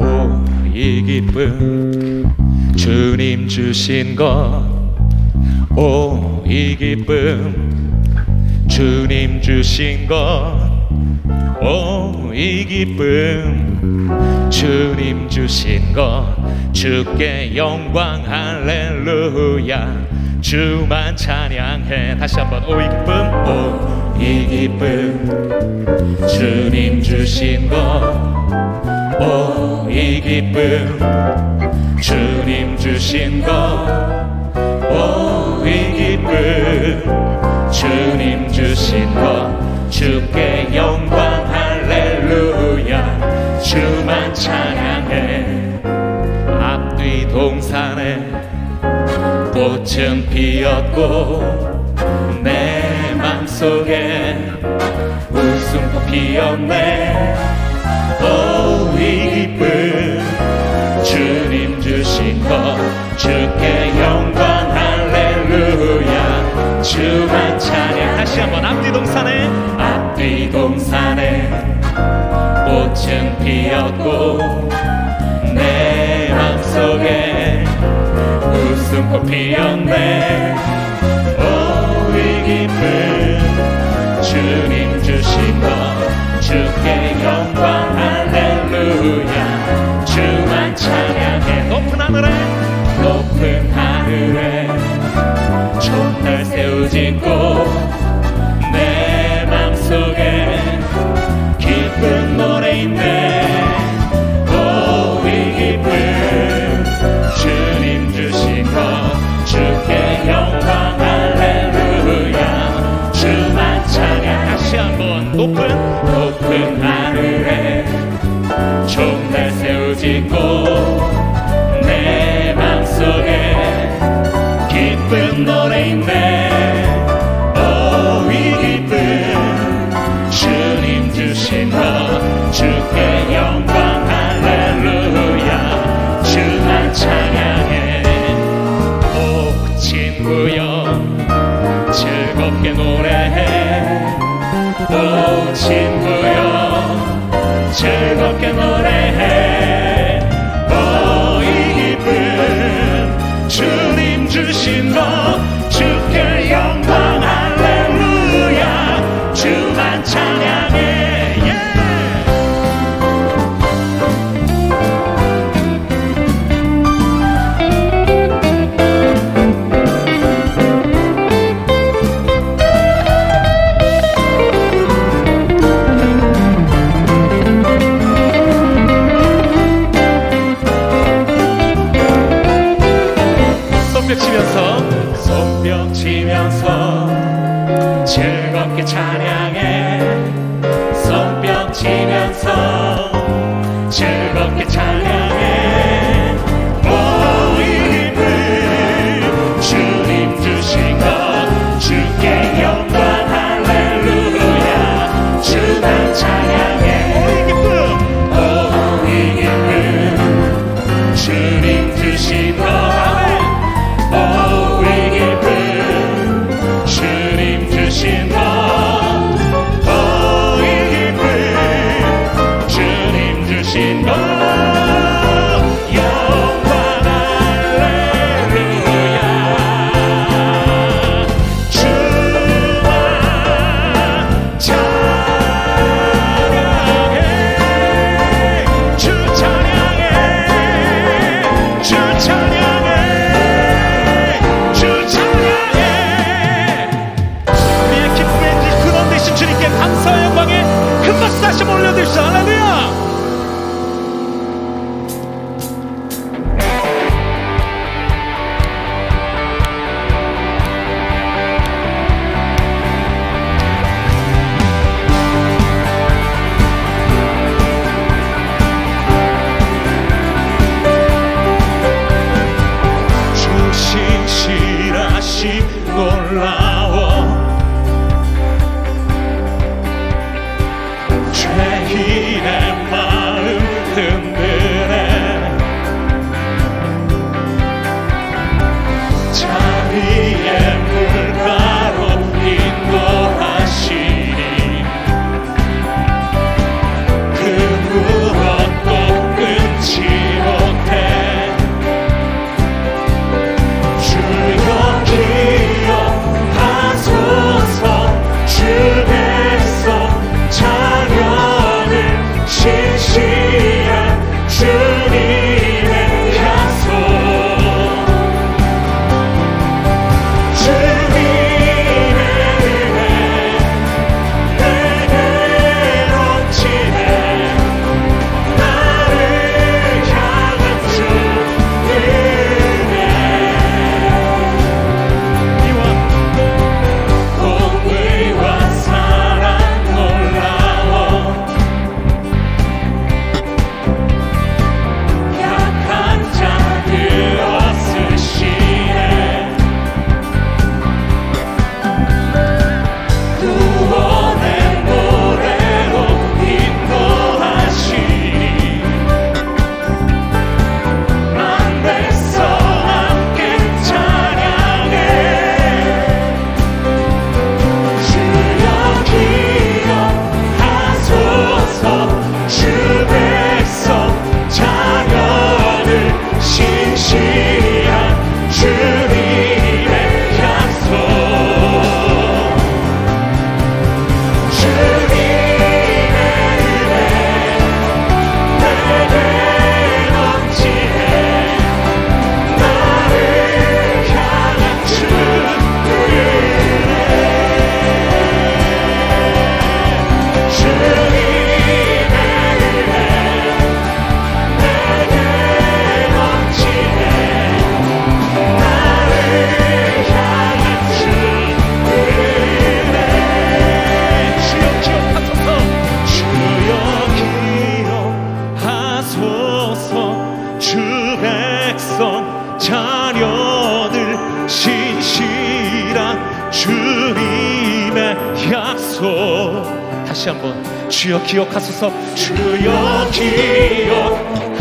오이 기쁨 주님 주신 것오 이 기쁨 주님 주신 것오 이 기쁨 주님 주신 것. 주께 영광 할렐루야. 주만 찬양해. 다시 한번 오이 기쁨. 오이 기쁨 주님 주신 것오 이 기쁨. 주님 주신 것오 이 기쁨. 주님 주신 것 주께 영광 할렐루야. 주만 찬양해. 앞뒤 동산에 꽃은 피었고 내 맘속에 웃음꽃 피었네 오이 기쁨. 주님 주신 것 주께 영광 할렐루야. 주만 찬양. 다시 한번 앞뒤 동산에. 앞뒤 동산에 꽃은 피었고 내 맘속에 웃음꽃 피었네 주께 영광 할렐루야. 주만 찬양해 높은 하늘에 높은 하늘에. 촛날 세우짖고 함께 찬양해. 주여 기억하소서. 주여 기억.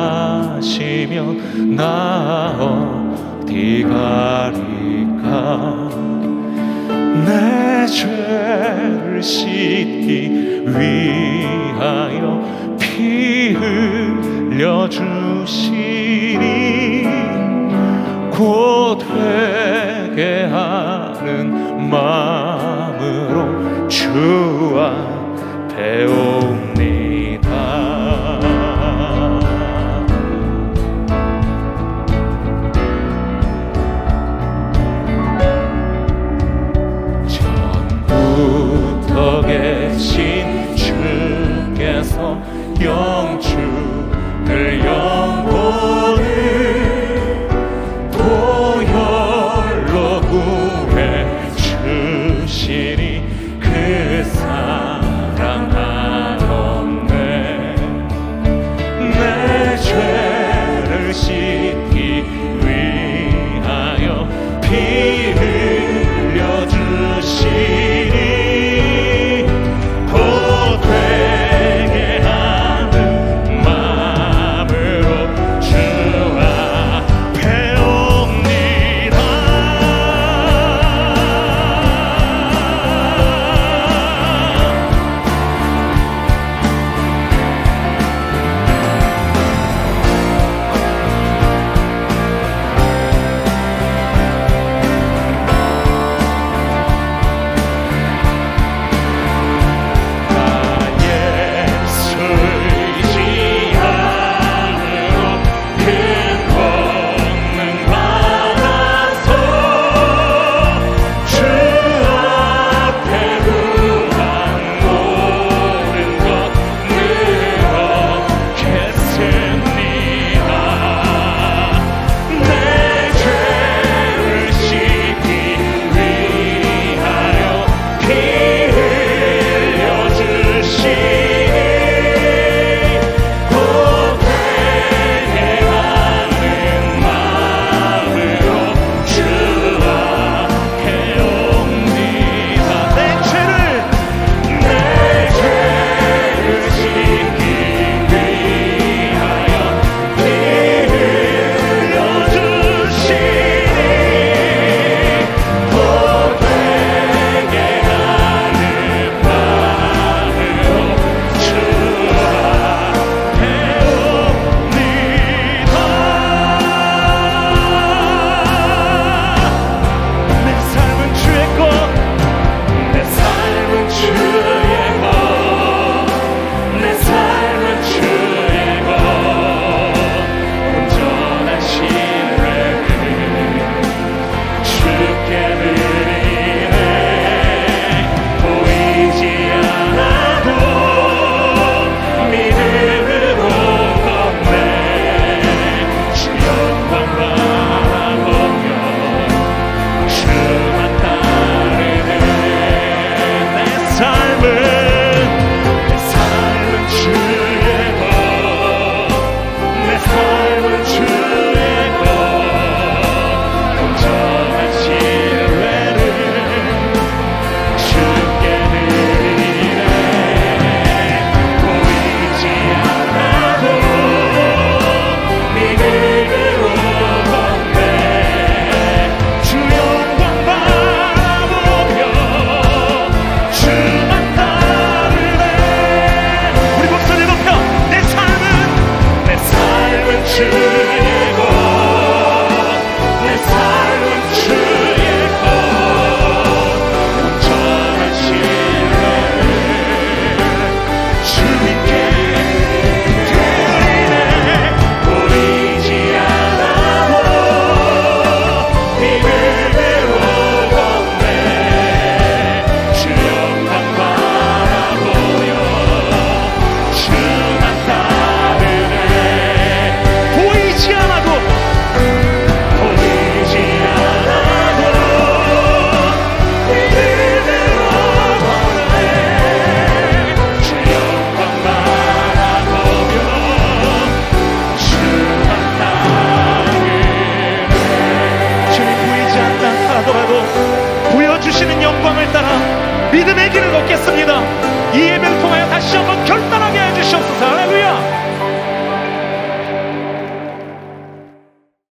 하시면 나 어디 가리까? 내 죄를 씻기 위하여 피 흘려주시니 곧 회개하는 마음으로 주와 배우